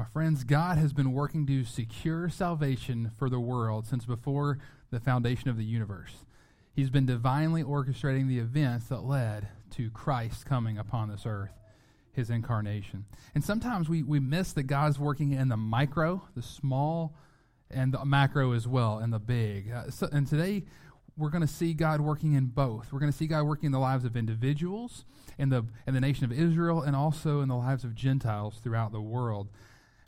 My friends, God has been working to secure salvation for the world since before the foundation of the universe. He's been divinely orchestrating the events that led to Christ coming upon this earth, his incarnation. And sometimes we, we miss that God's working in the micro, the small, and the macro as well, and the big. Uh, so, and today we're going to see God working in both. We're going to see God working in the lives of individuals, in the, in the nation of Israel, and also in the lives of Gentiles throughout the world.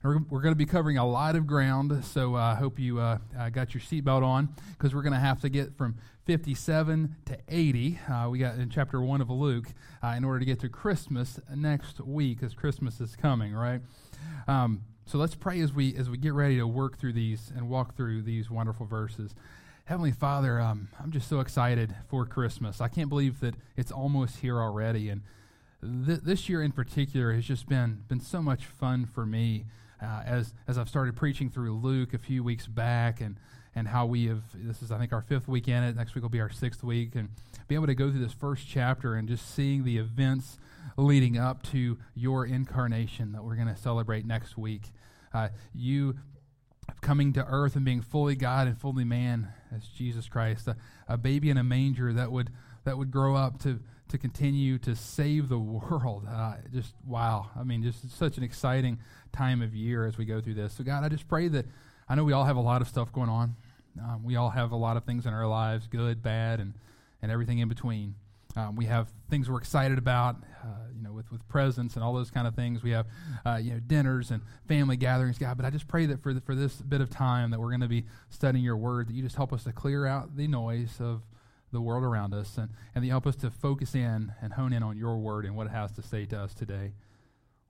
We're, we're going to be covering a lot of ground, so I uh, hope you uh, uh, got your seatbelt on because we're going to have to get from 57 to 80. Uh, we got in chapter 1 of Luke uh, in order to get to Christmas next week as Christmas is coming, right? Um, so let's pray as we as we get ready to work through these and walk through these wonderful verses. Heavenly Father, um, I'm just so excited for Christmas. I can't believe that it's almost here already, and th- this year in particular has just been been so much fun for me uh, as as I've started preaching through Luke a few weeks back, and and how we have this is I think our fifth week in it. Next week will be our sixth week, and be able to go through this first chapter and just seeing the events leading up to your incarnation that we're going to celebrate next week. Uh, you coming to earth and being fully God and fully man as Jesus Christ, a, a baby in a manger that would that would grow up to to continue to save the world. Uh, just wow! I mean, just such an exciting time of year as we go through this. So God, I just pray that I know we all have a lot of stuff going on. Um, we all have a lot of things in our lives, good, bad, and and everything in between. Um, we have things we're excited about, uh, you know, with, with presents and all those kind of things. We have, uh, you know, dinners and family gatherings, God. But I just pray that for the, for this bit of time that we're going to be studying Your Word, that You just help us to clear out the noise of the world around us, and and that You help us to focus in and hone in on Your Word and what it has to say to us today.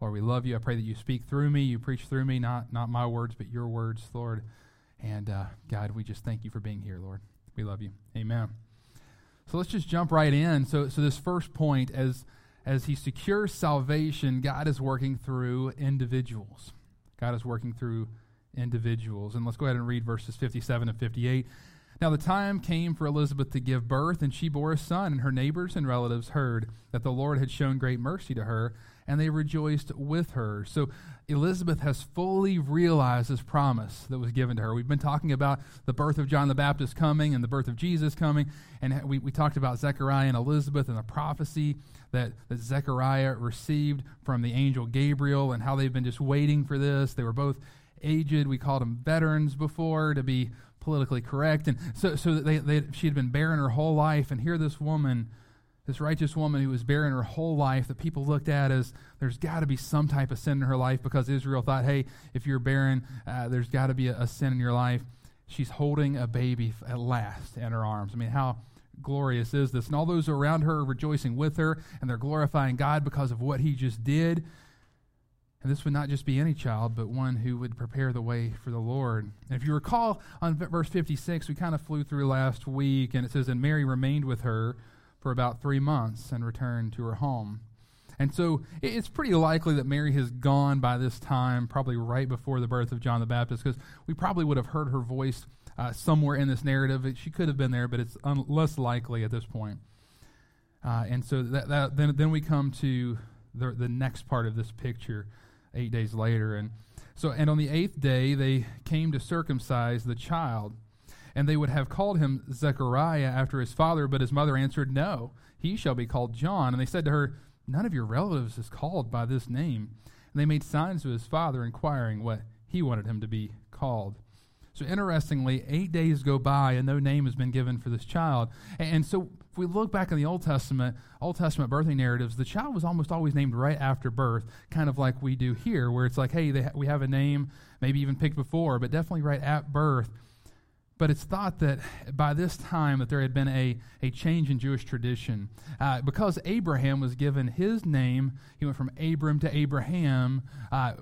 Lord, we love You. I pray that You speak through me, You preach through me, not not my words, but Your words, Lord. And uh, God, we just thank You for being here, Lord. We love You. Amen. So let's just jump right in. So, so this first point, as as He secures salvation, God is working through individuals. God is working through individuals. And let's go ahead and read verses 57 and 58. Now the time came for Elizabeth to give birth, and she bore a son, and her neighbors and relatives heard that the Lord had shown great mercy to her, and they rejoiced with her. So Elizabeth has fully realized this promise that was given to her. We've been talking about the birth of John the Baptist coming and the birth of Jesus coming, and we, we talked about Zechariah and Elizabeth and the prophecy that, that Zechariah received from the angel Gabriel and how they've been just waiting for this. They were both aged. We called them veterans before to be politically correct. And so, so they, they, she had been barren her whole life, and here this woman this righteous woman who was barren her whole life that people looked at as there's got to be some type of sin in her life because Israel thought, hey, if you're barren, uh, there's got to be a, a, sin in your life. She's holding a baby at last in her arms. I mean, how glorious is this? And all those around her are rejoicing with her, and they're glorifying God because of what he just did. And this would not just be any child, but one who would prepare the way for the Lord. And if you recall on verse 56, we kind of flew through last week, and it says, And Mary remained with her for about three months and returned to her home. And so it's pretty likely that Mary has gone by this time, probably right before the birth of John the Baptist, because we probably would have heard her voice uh, somewhere in this narrative. She could have been there, but it's un- less likely at this point. Uh, and so that, that, then, then we come to the, the next part of this picture, eight days later. And so, and on the eighth day, they came to circumcise the child and they would have called him Zechariah after his father, but his mother answered, No, he shall be called John. And they said to her, None of your relatives is called by this name. And they made signs to his father, inquiring what he wanted him to be called. So interestingly, eight days go by and no name has been given for this child. And so if we look back in the Old Testament, Old Testament birthing narratives, the child was almost always named right after birth, kind of like we do here, where it's like, hey, ha- we have a name, maybe even picked before, but definitely right at birth. But it's thought that by this time that there had been a, a change in Jewish tradition. Uh, because Abraham was given his name, he went from Abram to Abraham uh,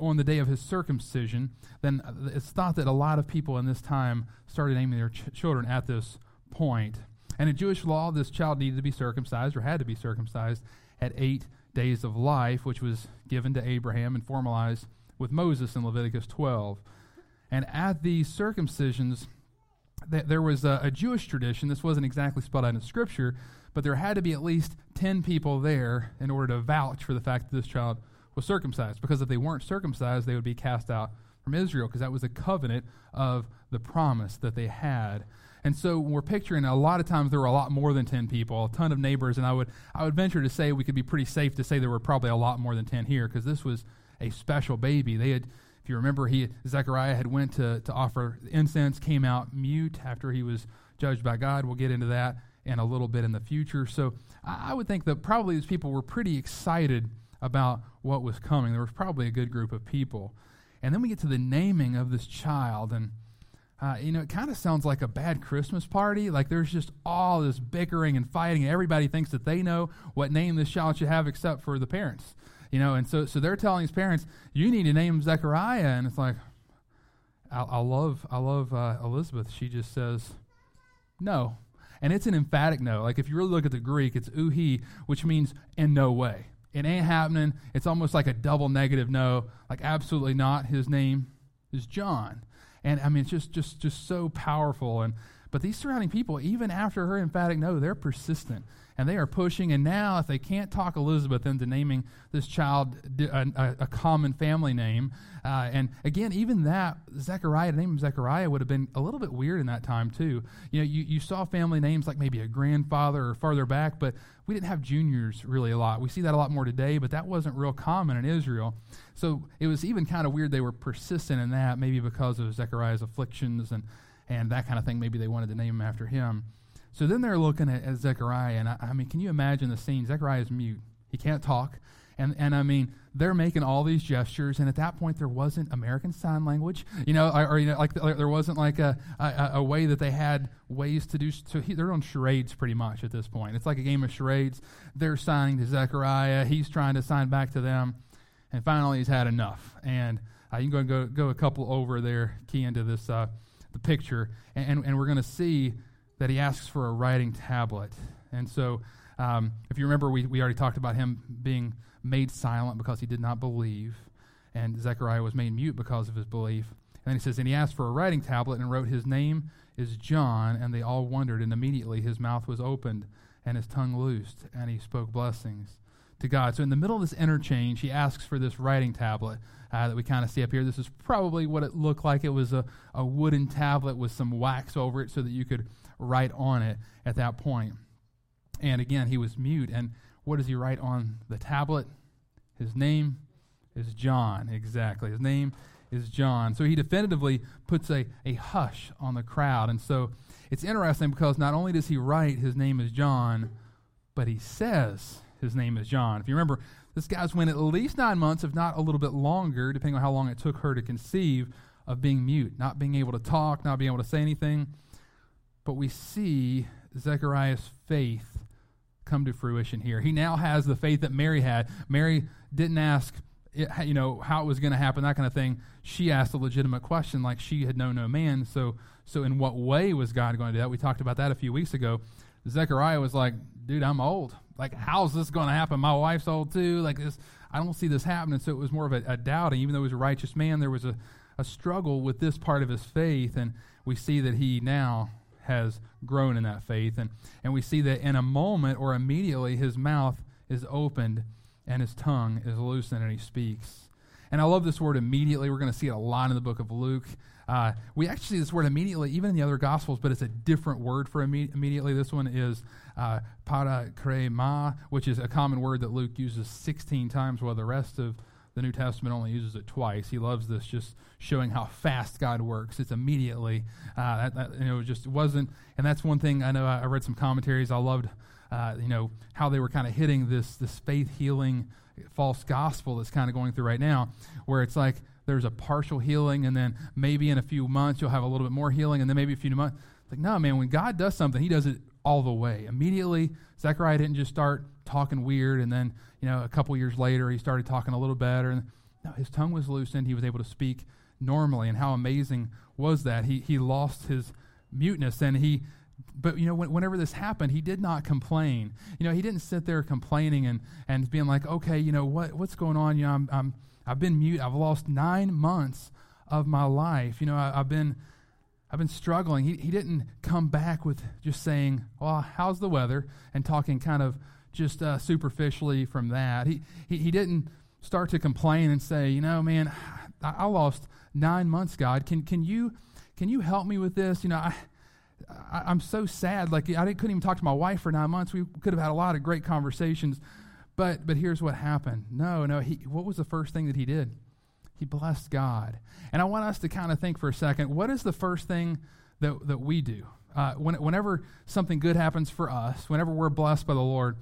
on the day of his circumcision, then it's thought that a lot of people in this time started naming their ch- children at this point. And in Jewish law, this child needed to be circumcised or had to be circumcised at eight days of life, which was given to Abraham and formalized with Moses in Leviticus 12. And at these circumcisions, there was a, a, Jewish tradition. This wasn't exactly spelled out in Scripture, but there had to be at least 10 people there in order to vouch for the fact that this child was circumcised, because if they weren't circumcised, they would be cast out from Israel, because that was a covenant of the promise that they had. And so we're picturing a lot of times there were a lot more than 10 people, a ton of neighbors, and I would, I would venture to say we could be pretty safe to say there were probably a lot more than 10 here because this was a special baby. They had, if you remember, he, Zechariah had went to, to offer incense, came out mute after he was judged by God. We'll get into that in a little bit in the future. So I, I would think that probably these people were pretty excited about what was coming. There was probably a good group of people. And then we get to the naming of this child, and uh, you know, it kind of sounds like a bad Christmas party. Like there's just all this bickering and fighting, and everybody thinks that they know what name this child should have except for the parents. You know, and so so they're telling his parents, "You need to name Zechariah," and it's like, I, I love I love uh, Elizabeth. She just says, "No," and it's an emphatic no. Like if you really look at the Greek, it's ouchi, which means in no way. It ain't happening. It's almost like a double negative no. Like absolutely not. His name is John. And I mean, it's just, just, just so powerful. And but these surrounding people, even after her emphatic no, they're persistent and they are pushing. And now, if they can't talk Elizabeth into naming this child a, a, a common family name, uh, and again, even that Zechariah, the name of Zechariah would have been a little bit weird in that time too. You know, you, you saw family names like maybe a grandfather or farther back, but we didn't have juniors really a lot. We see that a lot more today, but that wasn't real common in Israel. So it was even kind of weird they were persistent in that, maybe because of Zechariah's afflictions and and that kind of thing. Maybe they wanted to name him after him. So then they're looking at, at Zechariah, and I, I, mean, can you imagine the scene? Zechariah is mute; he can't talk, and and I mean, they're making all these gestures, and at that point, there wasn't American Sign Language, you know, or, or you know, like there wasn't like a, a, a way that they had ways to do. So he, they're on charades pretty much at this point. It's like a game of charades. They're signing to Zechariah; he's trying to sign back to them, and finally, he's had enough. And uh, you can go, go go a couple over there, key into this. Uh, the picture, and, and we're going to see that he asks for a writing tablet. And so, um, if you remember, we, we already talked about him being made silent because he did not believe, and Zechariah was made mute because of his belief. And then he says, And he asked for a writing tablet and wrote, His name is John. And they all wondered, and immediately his mouth was opened and his tongue loosed, and he spoke blessings to God. So, in the middle of this interchange, he asks for this writing tablet uh, that we kind of see up here. This is probably what it looked like. It was a, a wooden tablet with some wax over it so that you could write on it at that point. And again, he was mute. And what does he write on the tablet? His name is John. Exactly. His name is John. So he definitively puts a, a hush on the crowd. And so it's interesting because not only does he write his name is John, but he says his name is John. If you remember, this guy's went at least nine months, if not a little bit longer, depending on how long it took her to conceive, of being mute, not being able to talk, not being able to say anything. But we see Zechariah's faith come to fruition here. He now has the faith that Mary had. Mary didn't ask, you know, how it was going to happen, that kind of thing. She asked a legitimate question, like she had known no man. So, so in what way was God going to do that? We talked about that a few weeks ago. Zechariah was like, dude, I'm old like, how's this going to happen? My wife's old too. Like this, I don't see this happening. So it was more of a, a doubting. Even though he was a righteous man, there was a, a struggle with this part of his faith, and we see that he now has grown in that faith, and and we see that in a moment or immediately his mouth is opened and his tongue is loosened and he speaks. And I love this word immediately. We're going to see it a lot in the book of Luke. Uh, we actually see this word immediately, even in the other Gospels, but it's a different word for imme- immediately. This one is uh, parakrema, which is a common word that Luke uses 16 times, while the rest of the New Testament only uses it twice. He loves this, just showing how fast God works. It's immediately. Uh, that, that, you know, just wasn't, and that's one thing I know. I, I read some commentaries. I loved, uh, you know, how they were kind of hitting this this faith healing false gospel that's kind of going through right now, where it's like there's a partial healing, and then maybe in a few months you'll have a little bit more healing, and then maybe a few months. It's like, no, man, when God does something, He does it all the way. Immediately, Zechariah didn't just start talking weird, and then, you know, a couple years later, he started talking a little better. And no, his tongue was loosened. He was able to speak normally. And how amazing was that? He, he lost his muteness, and he but you know when, whenever this happened he did not complain you know he didn't sit there complaining and and being like okay you know what what's going on you know i'm, I'm I've been mute. I've lost nine months of my life. You know, I, have been I've been struggling. He, he didn't come back with just saying, "Well, how's the weather?" and talking kind of just uh, superficially from that. He, he he didn't start to complain and say, you know, man, I, I lost nine months, God. Can, can, you, can you help me with this? You know, I, I, am so sad. Like, I couldn't even talk to my wife for nine months. We could have had a lot of great conversations. But, but here's what happened. No, no. He, what was the first thing that he did? He blessed God. And I want us to kind of think for a second what is the first thing that, that we do? Uh, when, whenever something good happens for us, whenever we're blessed by the Lord,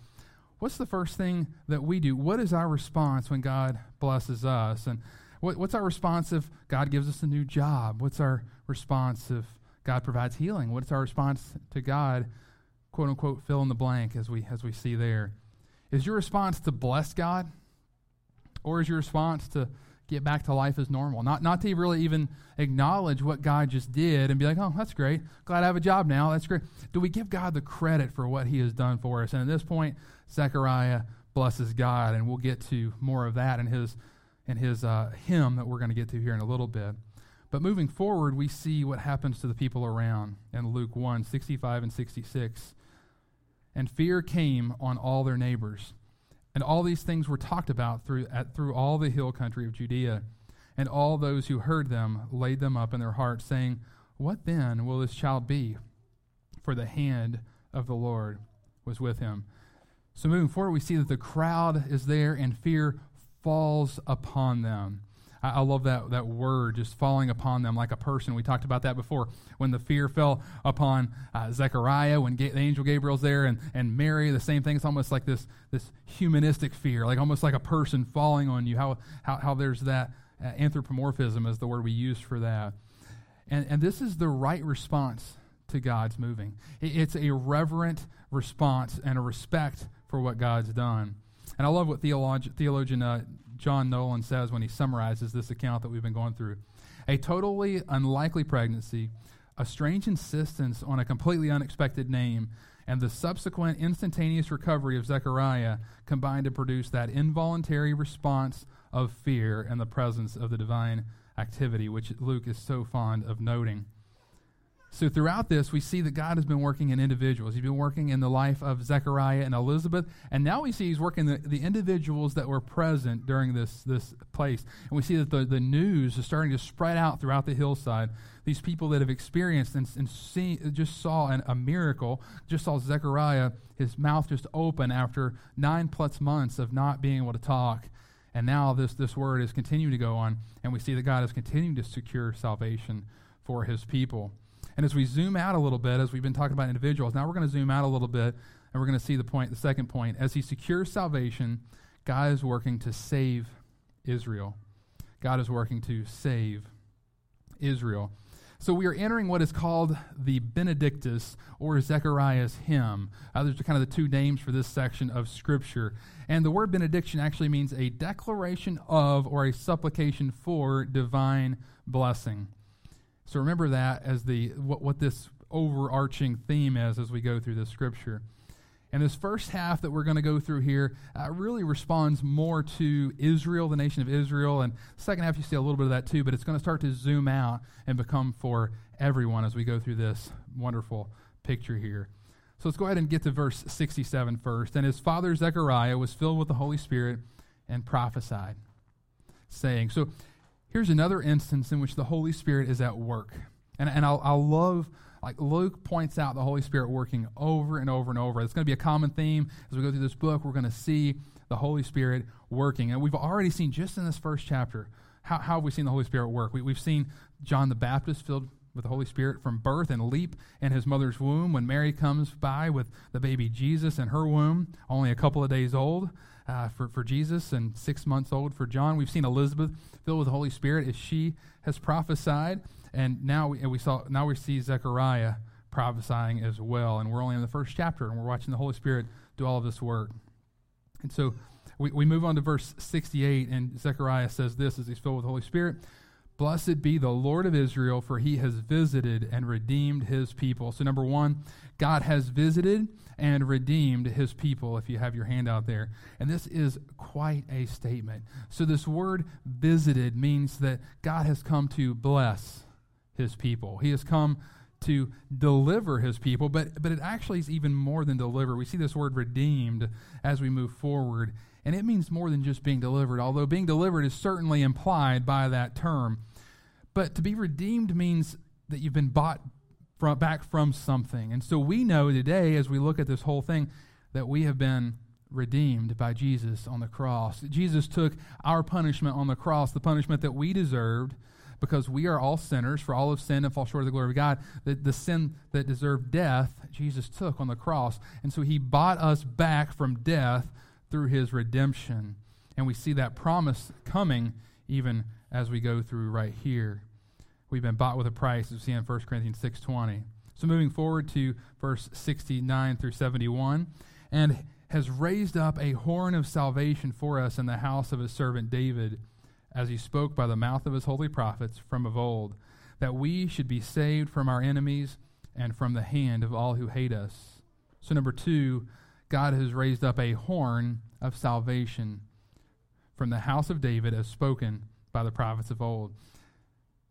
what's the first thing that we do? What is our response when God blesses us? And what, what's our response if God gives us a new job? What's our response if God provides healing? What's our response to God, quote unquote, fill in the blank as we, as we see there? Is your response to bless God? Or is your response to get back to life as normal. Not, not to really even acknowledge what God just did and be like, oh, that's great. Glad I have a job now. That's great. Do we give God the credit for what he has done for us? And at this point, Zechariah blesses God, and we'll get to more of that in his, in his uh, hymn that we're going to get to here in a little bit. But moving forward, we see what happens to the people around in Luke 1 65 and 66. And fear came on all their neighbors and all these things were talked about through, at, through all the hill country of Judea. And all those who heard them laid them up in their hearts, saying, What then will this child be? For the hand of the Lord was with him. So moving forward, we see that the crowd is there and fear falls upon them. I, I love that, that word, just falling upon them like a person. We talked about that before. When the fear fell upon uh, Zechariah, when Ga- the angel Gabriel's there, and, and Mary, the same thing. It's almost like this, this humanistic fear, like almost like a person falling on you. How, how, how there's that uh, anthropomorphism is the word we use for that. And, and this is the right response to God's moving. It's a reverent response and a respect for what God's done. And I love what theologian, uh, John Nolland says when he summarizes this account that we've been going through. A totally unlikely pregnancy, a strange insistence on a completely unexpected name, and the subsequent instantaneous recovery of Zechariah combined to produce that involuntary response of fear and the presence of the divine activity, which Luke is so fond of noting. So throughout this, we see that God has been working in individuals. He's been working in the life of Zechariah and Elizabeth, and now we see he's working the, the individuals that were present during this, this place. And we see that the, the news is starting to spread out throughout the hillside. These people that have experienced and, and see, just saw an, a miracle, just saw Zechariah, his mouth just open after nine plus months of not being able to talk. And now this, this word is continuing to go on, and we see that God is continuing to secure salvation for his people. And as we zoom out a little bit, as we've been talking about individuals, now we're going to zoom out a little bit and we're going to see the point, the second point. As he secures salvation, God is working to save Israel. God is working to save Israel. So we are entering what is called the Benedictus or Zechariah's hymn. Uh, those are kind of the two names for this section of Scripture. And the word benediction actually means a declaration of or a supplication for divine blessing. So remember that as the what, what this overarching theme is as we go through this scripture. And this first half that we're going to go through here uh, really responds more to Israel, the nation of Israel. And second half, you see a little bit of that too, but it's going to start to zoom out and become for everyone as we go through this wonderful picture here. So let's go ahead and get to verse 67 first. And his father Zechariah was filled with the Holy Spirit and prophesied, saying, So here's another instance in which the Holy Spirit is at work. And, and I'll love, like Luke points out the Holy Spirit working over and over and over. It's going to be a common theme as we go through this book. We're going to see the Holy Spirit working. And we've already seen just in this first chapter how, how have we seen the Holy Spirit work? We, we've seen John the Baptist filled with the Holy Spirit from birth and leap in his mother's womb when Mary comes by with the baby Jesus in her womb, only a couple of days old uh, for, for Jesus and six months old for John. We've seen Elizabeth filled with the Holy Spirit as she has prophesied. And now we, and we saw now we see Zechariah prophesying as well. And we're only in the first chapter, and we're watching the Holy Spirit do all of this work. And so we, we move on to verse 68, and Zechariah says this as he's filled with the Holy Spirit. Blessed be the Lord of Israel, for he has visited and redeemed his people. So, number one, God has visited and redeemed his people, if you have your hand out there. And this is quite a statement. So, this word visited means that God has come to bless his people. He has come to deliver his people, but, but it actually is even more than deliver. We see this word redeemed as we move forward And it means more than just being delivered, although being delivered is certainly implied by that term. But to be redeemed means that you've been bought from, back from something. And so we know today, as we look at this whole thing, that we have been redeemed by Jesus on the cross. Jesus took our punishment on the cross, the punishment that we deserved, because we are all sinners, for all of sin and fall short of the glory of God. The, the sin that deserved death, Jesus took on the cross. And so he bought us back from death through his redemption. And we see that promise coming even as we go through right here. We've been bought with a price, as we see in 1 Corinthians 6.20. So moving forward to verse 69 through 71. And has raised up a horn of salvation for us in the house of his servant David, as he spoke by the mouth of his holy prophets from of old, that we should be saved from our enemies and from the hand of all who hate us. So, number two, God has raised up a horn of salvation from the house of David as spoken by the prophets of old.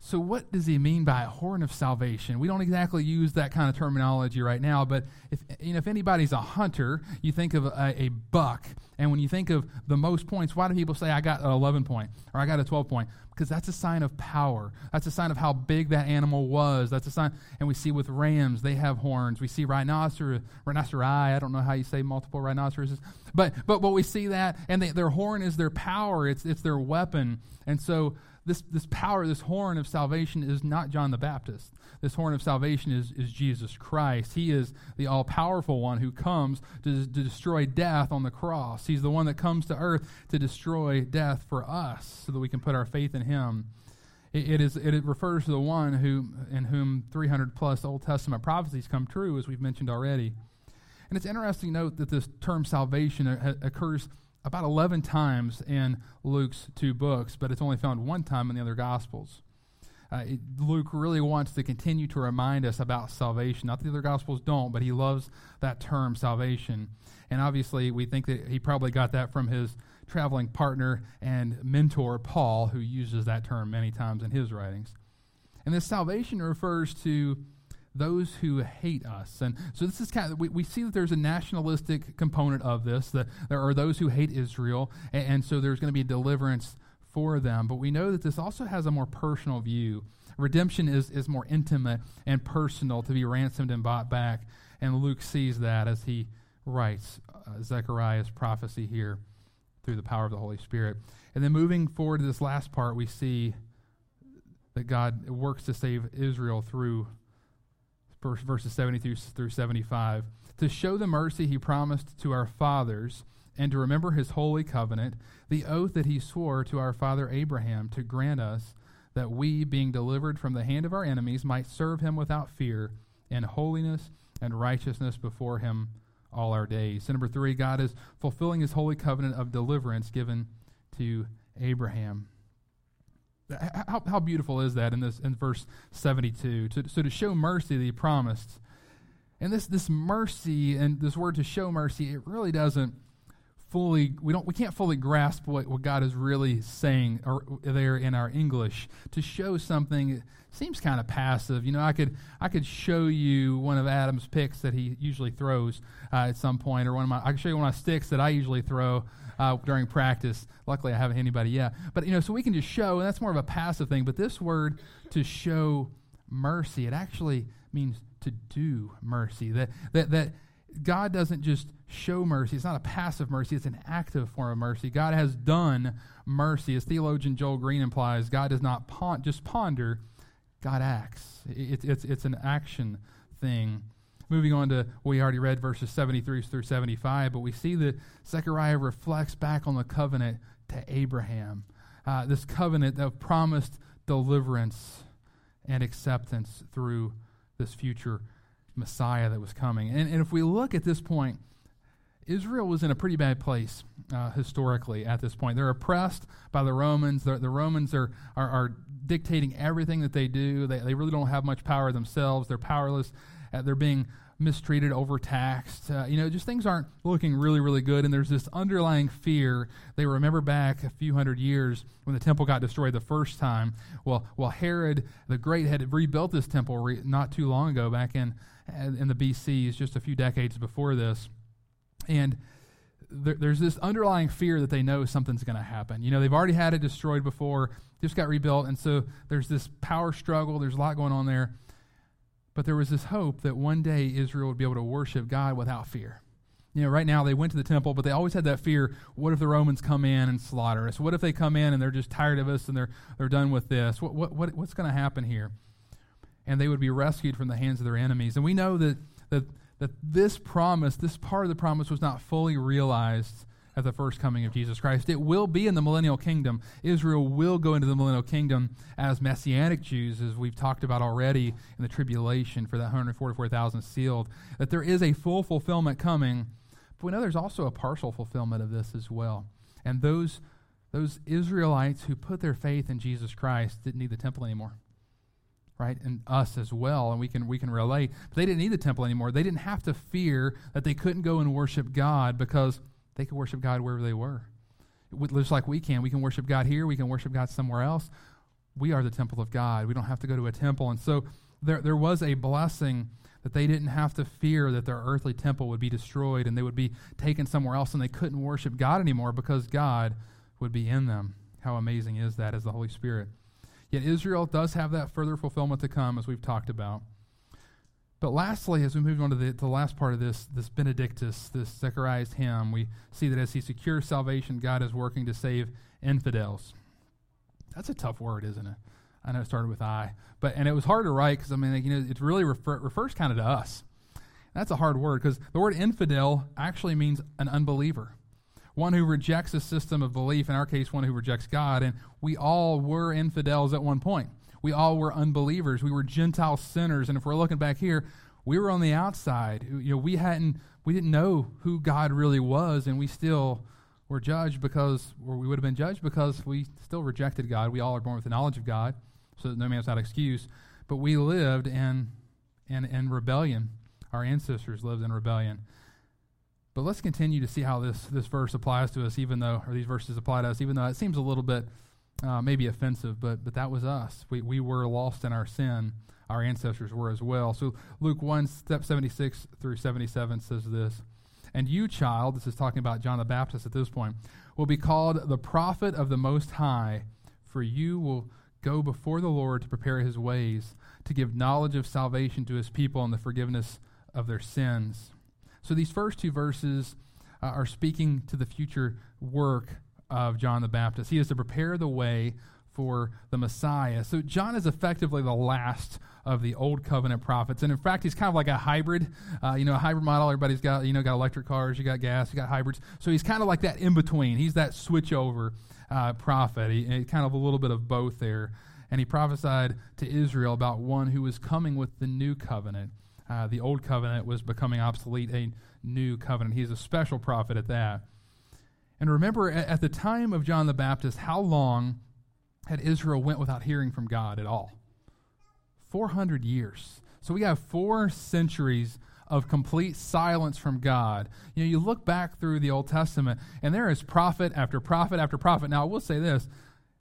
So, what does he mean by a horn of salvation? We don't exactly use that kind of terminology right now, but if, you know, if anybody's a hunter, you think of a, a, buck. And when you think of the most points, why do people say, I got an 11 point or I got a 12 point? Because that's a sign of power. That's a sign of how big that animal was. That's a sign. And we see with rams, they have horns. We see rhinoceros, rhinoceri, I don't know how you say multiple rhinoceroses. But, but, but we see that, and they, their horn is their power, it's, it's their weapon. And so, this, this power, this horn of salvation is not John the Baptist. This horn of salvation is, is Jesus Christ. He is the all powerful one who comes to, to destroy death on the cross. He's the one that comes to earth to destroy death for us so that we can put our faith in him. It, is, it refers to the one who, in whom 300 plus Old Testament prophecies come true, as we've mentioned already. And it's interesting to note that this term salvation uh, occurs about 11 times in Luke's two books, but it's only found one time in the other Gospels. Uh, it, Luke really wants to continue to remind us about salvation. Not the other Gospels don't, but he loves that term, salvation. And obviously, we think that he probably got that from his traveling partner and mentor, Paul, who uses that term many times in his writings. And this salvation refers to those who hate us. And so this is kind of, we, we see that there's a nationalistic component of this, that there are those who hate Israel, and, and so there's going to be deliverance for them. But we know that this also has a more personal view. Redemption is, is more intimate and personal to be ransomed and bought back. And Luke sees that as he writes uh, Zechariah's prophecy here through the power of the Holy Spirit. And then moving forward to this last part, we see that God works to save Israel through verses 70 through 75, to show the mercy he promised to our fathers and to remember his holy covenant, the oath that he swore to our father Abraham to grant us that we, being delivered from the hand of our enemies, might serve him without fear in holiness and righteousness before him all our days. So number three, God is fulfilling his holy covenant of deliverance given to Abraham. How, how beautiful is that in this in verse 72? To, so to show mercy that he promised. And this this mercy and this word to show mercy, it really doesn't fully we don't we can't fully grasp what, what God is really saying or there in our English. To show something seems kind of passive. You know, I could I could show you one of Adam's picks that he usually throws uh, at some point, or one of my I can show you one of my sticks that I usually throw uh, during practice. Luckily, I haven't anybody yet. But you know, so we can just show, and that's more of a passive thing. But this word to show mercy, it actually means to do mercy. That that that God doesn't just show mercy. It's not a passive mercy, it's an active form of mercy. God has done mercy. As theologian Joel Green implies, God does not pon- just ponder, God acts. It's, it's, it's an action thing. Moving on to, what we already read verses 73 through 75, but we see that Zechariah reflects back on the covenant to Abraham. Uh, this covenant of promised deliverance and acceptance through this future Messiah that was coming. And, and if we look at this point, Israel was in a pretty bad place uh, historically at this point. They're oppressed by the Romans. The Romans are, are, are, dictating everything that they do. They, they really don't have much power themselves. They're powerless. Uh, they're being mistreated, overtaxed. Uh, you know, just things aren't looking really, really good. And there's this underlying fear. They remember back a few hundred years when the temple got destroyed the first time. Well, well Herod the Great had rebuilt this temple re- not too long ago, back in in the BCs, just a few decades before this. And there, there's this underlying fear that they know something's going to happen. You know, they've already had it destroyed before, just got rebuilt, and so there's this power struggle. There's a lot going on there. But there was this hope that one day Israel would be able to worship God without fear. You know, right now they went to the temple, but they always had that fear what if the Romans come in and slaughter us? What if they come in and they're just tired of us and they're, they're done with this? What, what, what, what's going to happen here? And they would be rescued from the hands of their enemies. And we know that, that, that this promise, this part of the promise, was not fully realized at the first coming of Jesus Christ. It will be in the millennial kingdom. Israel will go into the millennial kingdom as messianic Jews, as we've talked about already in the tribulation for that 144,000 sealed. That there is a full fulfillment coming but we know there's also a partial fulfillment of this as well. And those, those Israelites who put their faith in Jesus Christ didn't need the temple anymore. Right? And us as well, and we can we can relate. But they didn't need the temple anymore. They didn't have to fear that they couldn't go and worship God because they could worship God wherever they were. Just like we can. We can worship God here, we can worship God somewhere else. We are the temple of God. We don't have to go to a temple. And so there, there was a blessing that they didn't have to fear that their earthly temple would be destroyed and they would be taken somewhere else and they couldn't worship God anymore because God would be in them. How amazing is that as the Holy Spirit? Yet Israel does have that further fulfillment to come, as we've talked about. But lastly, as we move on to the, the last part of this, this Benedictus, this Zechariah's hymn, we see that as he secures salvation, God is working to save infidels. That's a tough word, isn't it? I know it started with I, but and it was hard to write because I mean, you know, it really refer, refers kind of to us. That's a hard word because the word infidel actually means an unbeliever, one who rejects a system of belief. In our case, one who rejects God, and we all were infidels at one point. We all were unbelievers. We were Gentile sinners, and if we're looking back here, we were on the outside. You know, we hadn't, we didn't know who God really was, and we still were judged because, or we would have been judged because we still rejected God. We all are born with the knowledge of God so no man's not excuse. But we lived in, in, in rebellion. Our ancestors lived in rebellion. But let's continue to see how this, this verse applies to us, even though, or these verses apply to us, even though it seems a little bit uh, maybe offensive, but, but that was us. We, we were lost in our sin. Our ancestors were as well. So Luke 1, step 76 through 77 says this And you, child, this is talking about John the Baptist at this point, will be called the prophet of the Most High, for you will go before the Lord to prepare his ways, to give knowledge of salvation to his people and the forgiveness of their sins. So these first two verses uh, are speaking to the future work of John the Baptist. He is to prepare the way for the Messiah. So John is effectively the last of the old covenant prophets, and in fact, he's kind of like a hybrid. Uh, you know, a hybrid model. Everybody's got you know got electric cars, you got gas, you got hybrids. So he's kind of like that in between. He's that switch over uh, prophet. He, he, kind of a little bit of both there. And he prophesied to Israel about one who was coming with the new covenant. Uh, the old covenant was becoming obsolete, a new covenant. He's a special prophet at that. And remember, at, the time of John the Baptist, how long had Israel went without hearing from God at all? 400 years. So we have four centuries of complete silence from God. You know, you look back through the Old Testament, and there is prophet after prophet after prophet. Now, I will say this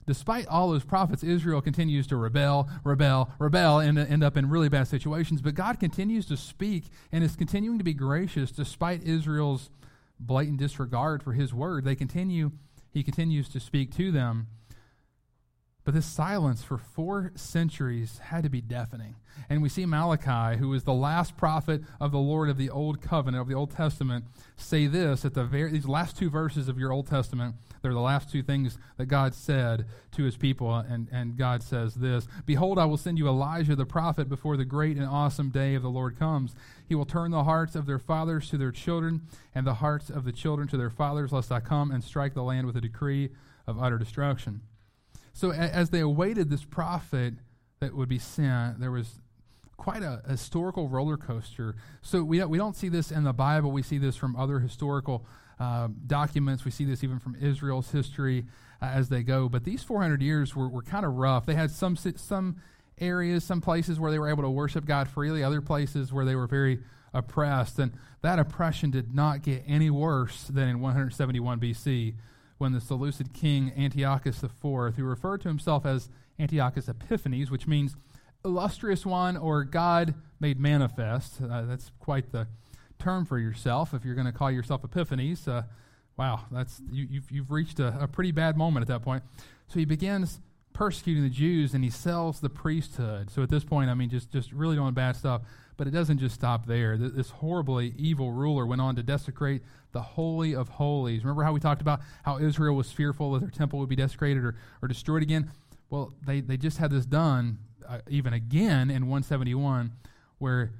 despite all those prophets, Israel continues to rebel, rebel, rebel, and end up in really bad situations. But God continues to speak and is continuing to be gracious despite Israel's blatant disregard for his word. They continue, he continues to speak to them. But this silence for four centuries had to be deafening. And we see Malachi, who is the last prophet of the Lord of the Old Covenant, of the Old Testament, say this at the very these last two verses of your Old Testament. They're the last two things that God said to his people, and, and God says this Behold, I will send you Elijah the prophet before the great and awesome day of the Lord comes. He will turn the hearts of their fathers to their children, and the hearts of the children to their fathers, lest I come and strike the land with a decree of utter destruction. So as they awaited this prophet that would be sent, there was quite a historical roller coaster. So we don't, we don't see this in the Bible. We see this from other historical uh, documents. We see this even from Israel's history uh, as they go. But these 400 years were, were kind of rough. They had some some areas, some places where they were able to worship God freely, other places where they were very oppressed. And that oppression did not get any worse than in 171 BC when the Seleucid king Antiochus IV, who referred to himself as Antiochus Epiphanes, which means illustrious one or God made manifest. Uh, that's quite the term for yourself if you're going to call yourself Epiphanes. Uh, Wow, that's you, you've, you've reached a, a pretty bad moment at that point. So he begins persecuting the Jews and he sells the priesthood. So at this point, I mean, just, just really doing bad stuff. But it doesn't just stop there. This horribly evil ruler went on to desecrate the Holy of Holies. Remember how we talked about how Israel was fearful that their temple would be desecrated or, or destroyed again? Well, they, they just had this done uh, even again in 171, where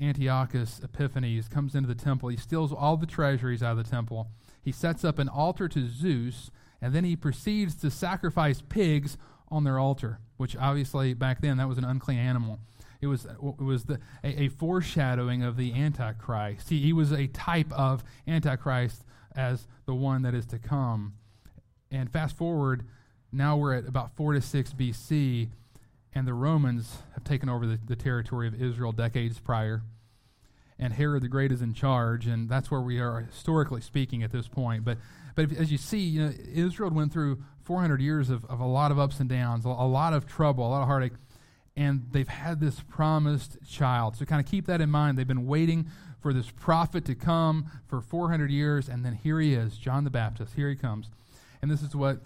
Antiochus Epiphanes comes into the temple. He steals all the treasuries out of the temple. He sets up an altar to Zeus, and then he proceeds to sacrifice pigs on their altar, which obviously back then that was an unclean animal. It was, uh, it was the, a, a foreshadowing of the Antichrist. He, he was a type of Antichrist as the one that is to come. And fast forward, now we're at about 4 to 6 BC, and the Romans have taken over the, the territory of Israel decades prior. And Herod the Great is in charge, and that's where we are historically speaking at this point. But, but if, as you see, you know, Israel went through 400 years of, of a lot of ups and downs, a, a lot of trouble, a lot of heartache and they've had this promised child. So kind of keep that in mind. They've been waiting for this prophet to come for 400 years, and then here he is, John the Baptist. Here he comes. And this is what,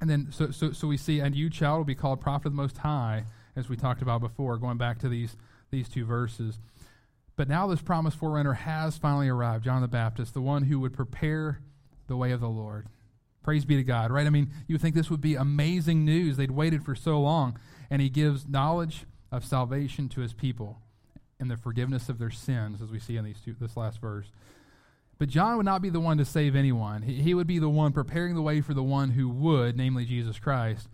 and then so, so, so we see, and you, child, will be called prophet of the Most High, as we talked about before, going back to these, these two verses. But now this promised forerunner has finally arrived, John the Baptist, the one who would prepare the way of the Lord. Praise be to God, right? I mean, you would think this would be amazing news. They'd waited for so long and he gives knowledge of salvation to his people and the forgiveness of their sins, as we see in these two, this last verse. But John would not be the one to save anyone. He, he would be the one preparing the way for the one who would, namely Jesus Christ.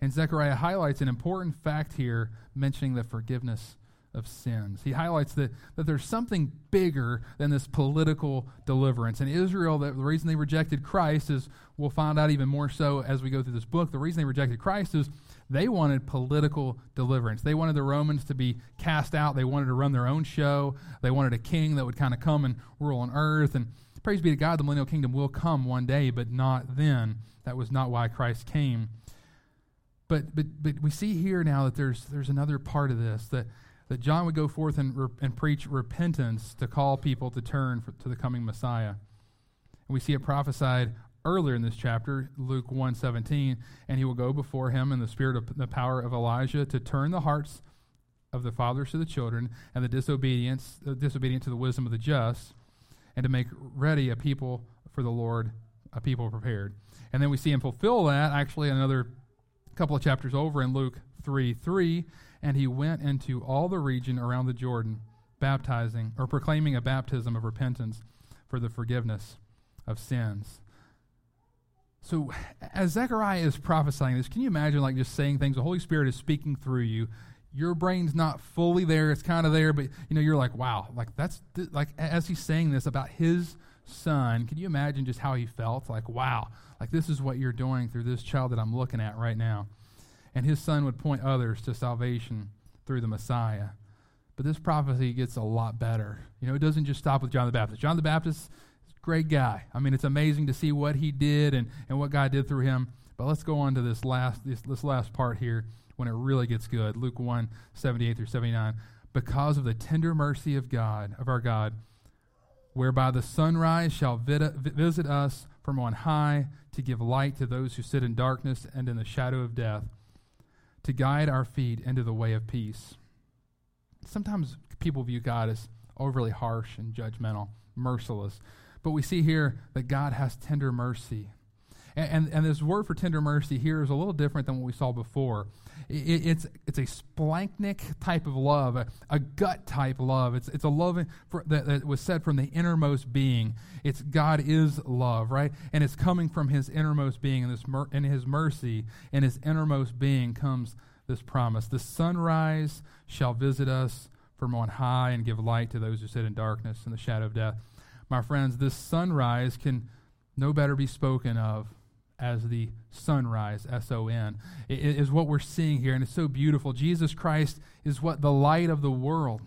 And Zechariah highlights an important fact here, mentioning the forgiveness of sins. He highlights that, that there's something bigger than this political deliverance. And Israel, the, the reason they rejected Christ is, we'll find out even more so as we go through this book, the reason they rejected Christ is they wanted political deliverance. They wanted the Romans to be cast out. They wanted to run their own show. They wanted a king that would kind of come and rule on earth. And praise be to God, the millennial kingdom will come one day, but not then. That was not why Christ came. But, but, but we see here now that there's, there's another part of this that, that John would go forth and, re- and preach repentance to call people to turn for, to the coming Messiah. And we see it prophesied earlier in this chapter, Luke 1:17, and he will go before him in the spirit of the power of Elijah to turn the hearts of the fathers to the children and the disobedience uh, disobedient to the wisdom of the just and to make ready a people for the Lord, a people prepared. And then we see him fulfill that actually another couple of chapters over in Luke 3 3. And he went into all the region around the Jordan, baptizing or proclaiming a baptism of repentance for the forgiveness of sins. So, as Zechariah is prophesying this, can you imagine like just saying things? The Holy Spirit is speaking through you. Your brain's not fully there; it's kind of there, but you know you're like, wow, like that's th- like as he's saying this about his son. Can you imagine just how he felt? Like, wow, like this is what you're doing through this child that I'm looking at right now. And his son would point others to salvation through the Messiah. But this prophecy gets a lot better. You know, it doesn't just stop with John the Baptist. John the Baptist great guy. I mean, it's amazing to see what he did and, and what God did through him. But let's go on to this last this, this last part here when it really gets good. Luke 1, 78 through 79. Because of the tender mercy of God, of our God, whereby the sunrise shall visit us from on high to give light to those who sit in darkness and in the shadow of death, to guide our feet into the way of peace. Sometimes people view God as overly harsh and judgmental, merciless. But we see here that God has tender mercy. And, and, and this word for tender mercy here is a little different than what we saw before. It, it's, it's a splanchnic type of love, a, a gut type love. It's, it's a love for, that, that was said from the innermost being. It's God is love, right? And it's coming from his innermost being. And, this mer- and his mercy and his innermost being comes this promise The sunrise shall visit us from on high and give light to those who sit in darkness and the shadow of death my friends, this sunrise can no better be spoken of as the sunrise, S O N, is what we're seeing here. And it's so beautiful. Jesus Christ is what the light of the world,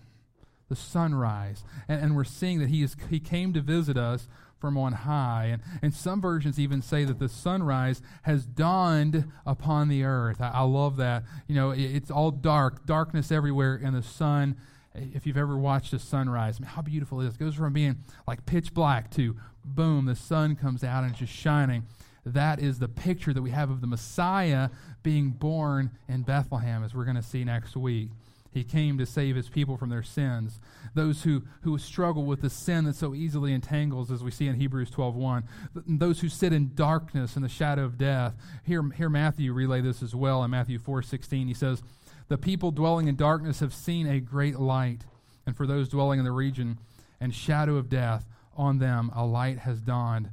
the sunrise. And, and we're seeing that he, is, he came to visit us from on high. And, and some versions even say that the sunrise has dawned upon the earth. I, I love that. You know, it, it's all dark, darkness everywhere, and the sun if you've ever watched a sunrise, I mean, how beautiful it is. It goes from being like pitch black to boom, the sun comes out and it's just shining. That is the picture that we have of the Messiah being born in Bethlehem, as we're going to see next week. He came to save his people from their sins. Those who, who struggle with the sin that so easily entangles, as we see in Hebrews 12.1. Those who sit in darkness and the shadow of death. Here, here Matthew relay this as well in Matthew 4.16. He says, The people dwelling in darkness have seen a great light. And for those dwelling in the region and shadow of death, on them a light has dawned.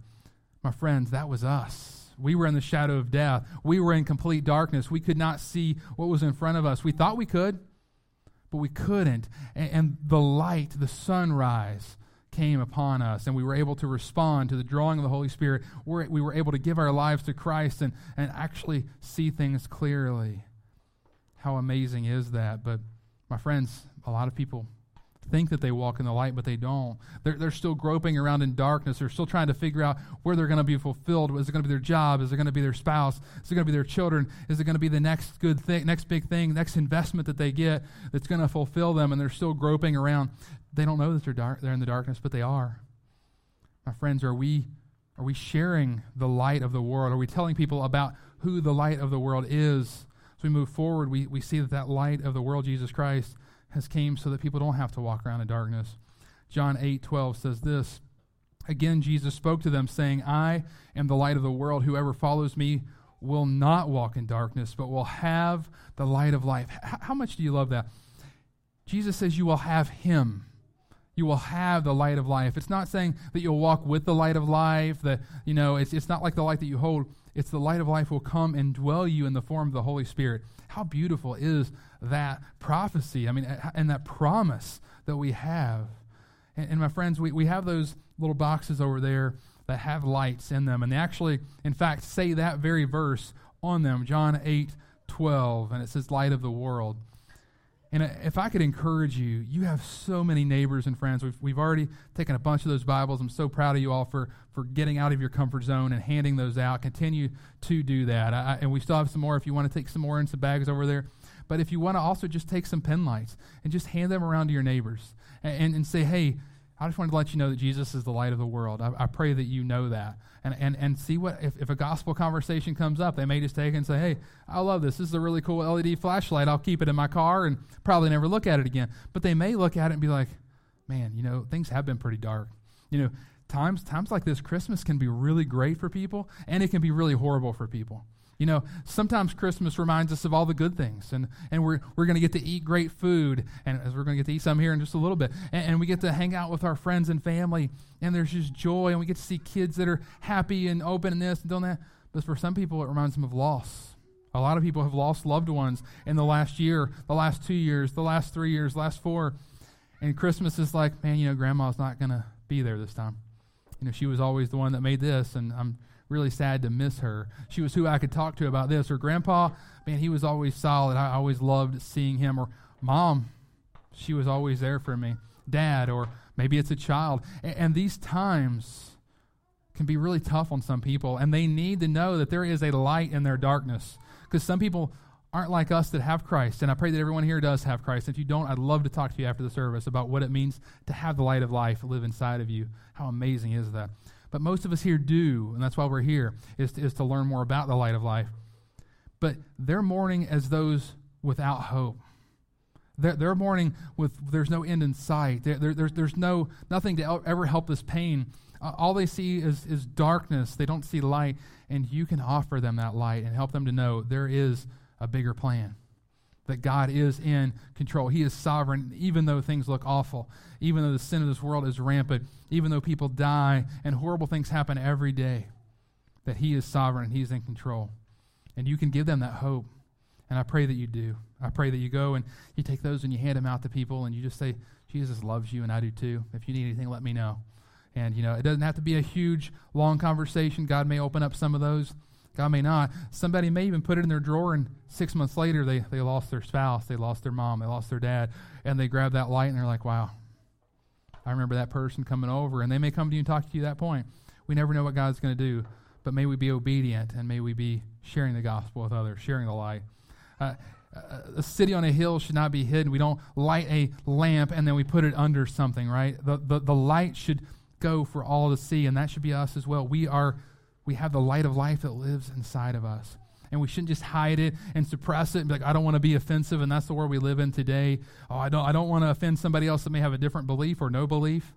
My friends, that was us. We were in the shadow of death. We were in complete darkness. We could not see what was in front of us. We thought we could but we couldn't. And, and, the light, the sunrise, came upon us, and we were able to respond to the drawing of the Holy Spirit. We're, we were able to give our lives to Christ and, and actually see things clearly. How amazing is that? But, my friends, a lot of people think that they walk in the light, but they don't. They're, they're still groping around in darkness. They're still trying to figure out where they're going to be fulfilled. Is it going to be their job? Is it going to be their spouse? Is it going to be their children? Is it going to be the next good thing, next big thing, next investment that they get that's going to fulfill them? And they're still groping around. They don't know that they're dark. They're in the darkness, but they are. My friends, are we are we sharing the light of the world? Are we telling people about who the light of the world is? As we move forward, we, we see that that light of the world, Jesus Christ, has came so that people don't have to walk around in darkness. John 8 12 says this Again, Jesus spoke to them, saying, I am the light of the world. Whoever follows me will not walk in darkness, but will have the light of life. H- how much do you love that? Jesus says you will have him. You will have the light of life. It's not saying that you'll walk with the light of life, that, you know, it's, it's not like the light that you hold. It's the light of life will come and dwell you in the form of the Holy Spirit. How beautiful is that prophecy? I mean, and that promise that we have. And, and my friends, we, we have those little boxes over there that have lights in them. And they actually, in fact, say that very verse on them, John 8 12, and it says, Light of the world. And uh, if I could encourage you, you have so many neighbors and friends. We've, we've already taken a bunch of those Bibles. I'm so proud of you all for, for getting out of your comfort zone and handing those out. Continue to do that. I, and we still have some more if you want to take some more in some bags over there. But if you want to also just take some pen lights and just hand them around to your neighbors and, and, and say, hey, I just wanted to let you know that Jesus is the light of the world. I, I pray that you know that. And, and, and see what, if, if a gospel conversation comes up, they may just take it and say, hey, I love this. This is a really cool LED flashlight. I'll keep it in my car and probably never look at it again. But they may look at it and be like, man, you know, things have been pretty dark. You know, times, times like this, Christmas can be really great for people, and it can be really horrible for people. You know, sometimes Christmas reminds us of all the good things, and, and we're, we're going to get to eat great food, and as we're going to get to eat some here in just a little bit, and, and, we get to hang out with our friends and family, and there's just joy, and we get to see kids that are happy and open and this and doing that. But for some people, it reminds them of loss. A lot of people have lost loved ones in the last year, the last two years, the last three years, last four. And Christmas is like, man, you know, grandma's not going to be there this time. You know, she was always the one that made this, and I'm really sad to miss her. She was who I could talk to about this. Her grandpa, man, he was always solid. I always loved seeing him. Or mom, she was always there for me. Dad, or maybe it's a child. And, and these times can be really tough on some people, and they need to know that there is a light in their darkness. Because some people aren't like us that have Christ, and I pray that everyone here does have Christ. If you don't, I'd love to talk to you after the service about what it means to have the light of life live inside of you. How amazing is that? But most of us here do, and that's why we're here, is to, is to learn more about the light of life. But they're mourning as those without hope. They're, they're mourning with there's no end in sight. There, there, there's, there's no nothing to ever help this pain. Uh, all they see is, is darkness. They don't see light, and you can offer them that light and help them to know there is a bigger plan that God is in control. He is sovereign, even though things look awful, even though the sin of this world is rampant, even though people die and horrible things happen every day, that He is sovereign and He's in control. And you can give them that hope. And I pray that you do. I pray that you go and you take those and you hand them out to people and you just say, Jesus loves you and I do too. If you need anything, let me know. And, you know, it doesn't have to be a huge, long conversation. God may open up some of those. God may not. Somebody may even put it in their drawer, and six months later, they, they lost their spouse, they lost their mom, they lost their dad, and they grab that light and they're like, wow, I remember that person coming over. And they may come to you and talk to you at that point. We never know what God's going to do, but may we be obedient and may we be sharing the gospel with others, sharing the light. Uh, a city on a hill should not be hidden. We don't light a lamp and then we put it under something, right? The, the, the light should go for all to see, and that should be us as well. We are we have the light of life that lives inside of us. And we shouldn't just hide it and suppress it and be like, I don't want to be offensive, and that's the world we live in today. Oh, I don't I don't want to offend somebody else that may have a different belief or no belief.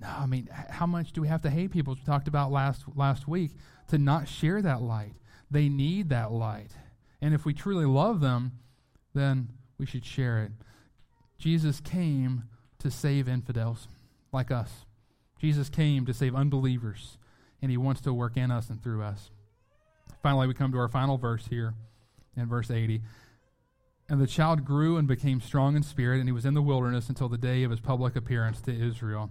No, I mean, how much do we have to hate people, as we talked about last last week, to not share that light? They need that light. And if we truly love them, then we should share it. Jesus came to save infidels like us. Jesus came to save unbelievers, and he wants to work in us and through us. Finally, we come to our final verse here in verse 80. And the child grew and became strong in spirit, and he was in the wilderness until the day of his public appearance to Israel.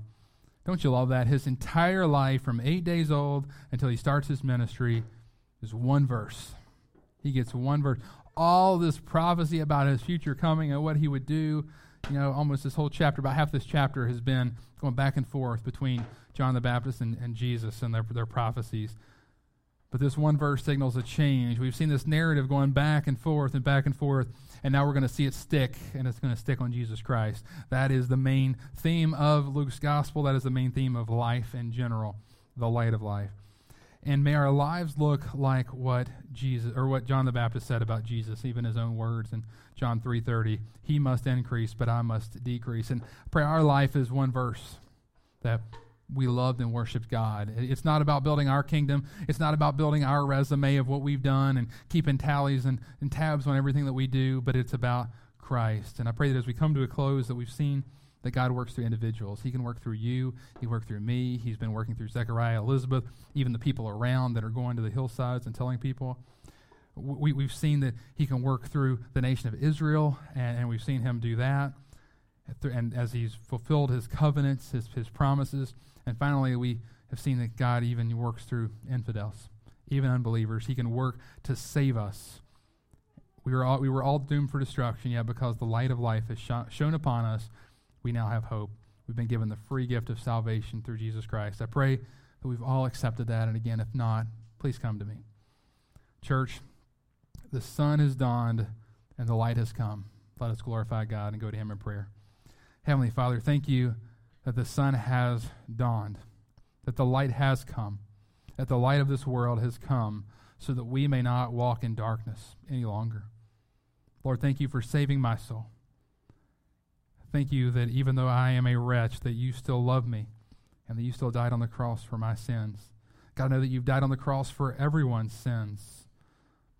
Don't you love that? His entire life, from eight days old until he starts his ministry, is one verse. He gets one verse. All this prophecy about his future coming and what he would do, you know, almost this whole chapter, about half this chapter has been going back and forth between John the Baptist and, and Jesus and their, their prophecies. But this one verse signals a change. We've seen this narrative going back and forth and back and forth, and now we're going to see it stick, and it's going to stick on Jesus Christ. That is the main theme of Luke's gospel. That is the main theme of life in general, the light of life. And may our lives look like what Jesus or what John the Baptist said about Jesus, even his own words in John 3:30. He must increase, but I must decrease. And pray our life is one verse that we loved and worshiped God. It's not about building our kingdom. It's not about building our resume of what we've done and keeping tallies and, and tabs on everything that we do, but it's about Christ. And I pray that as we come to a close that we've seen that God works through individuals. He can work through you. He worked through me. He's been working through Zechariah, Elizabeth, even the people around that are going to the hillsides and telling people. We, we've seen that he can work through the nation of Israel, and, and we've seen him do that. And as he's fulfilled his covenants, his, his promises, and finally, we have seen that God even works through infidels, even unbelievers. He can work to save us. We were all, we were all doomed for destruction, yet because the light of life has sh- shone upon us, we now have hope. We've been given the free gift of salvation through Jesus Christ. I pray that we've all accepted that. And again, if not, please come to me. Church, the sun has dawned and the light has come. Let us glorify God and go to Him in prayer. Heavenly Father, thank you that the sun has dawned, that the light has come, that the light of this world has come so that we may not walk in darkness any longer. Lord, thank you for saving my soul. Thank you that even though I am a wretch, that you still love me and that you still died on the cross for my sins. God, I know that you've died on the cross for everyone's sins.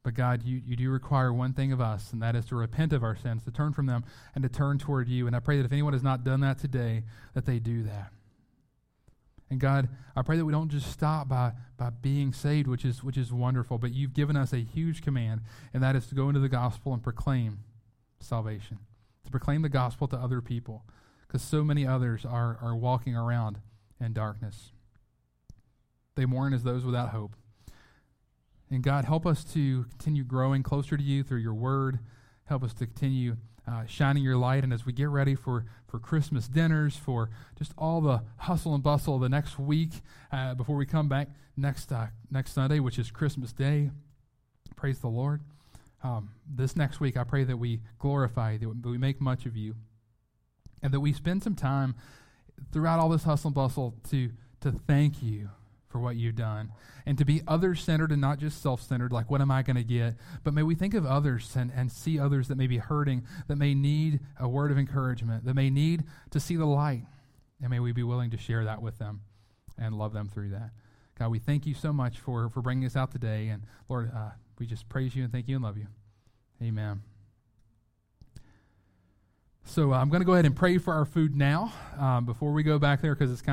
But God, you, you do require one thing of us, and that is to repent of our sins, to turn from them, and to turn toward you. And I pray that if anyone has not done that today, that they do that. And God, I pray that we don't just stop by, by being saved, which is, which is wonderful, but you've given us a huge command, and that is to go into the gospel and proclaim salvation, to proclaim the gospel to other people, because so many others are, are walking around in darkness. They mourn as those without hope. And God, help us to continue growing closer to you through your word. Help us to continue uh, shining your light. And as we get ready for, for Christmas dinners, for just all the hustle and bustle of the next week uh, before we come back next, uh, next Sunday, which is Christmas Day, praise the Lord. Um, this next week, I pray that we glorify you, that we make much of you, and that we spend some time throughout all this hustle and bustle to, to thank you for what you've done. And to be other centered and not just self centered, like what am I going to get? But may we think of others and, and see others that may be hurting, that may need a word of encouragement, that may need to see the light. And may we be willing to share that with them and love them through that. God, we thank you so much for, for bringing us out today. And Lord, uh, we just praise you and thank you and love you. Amen. So uh, I'm going to go ahead and pray for our food now um, before we go back there because it's kind of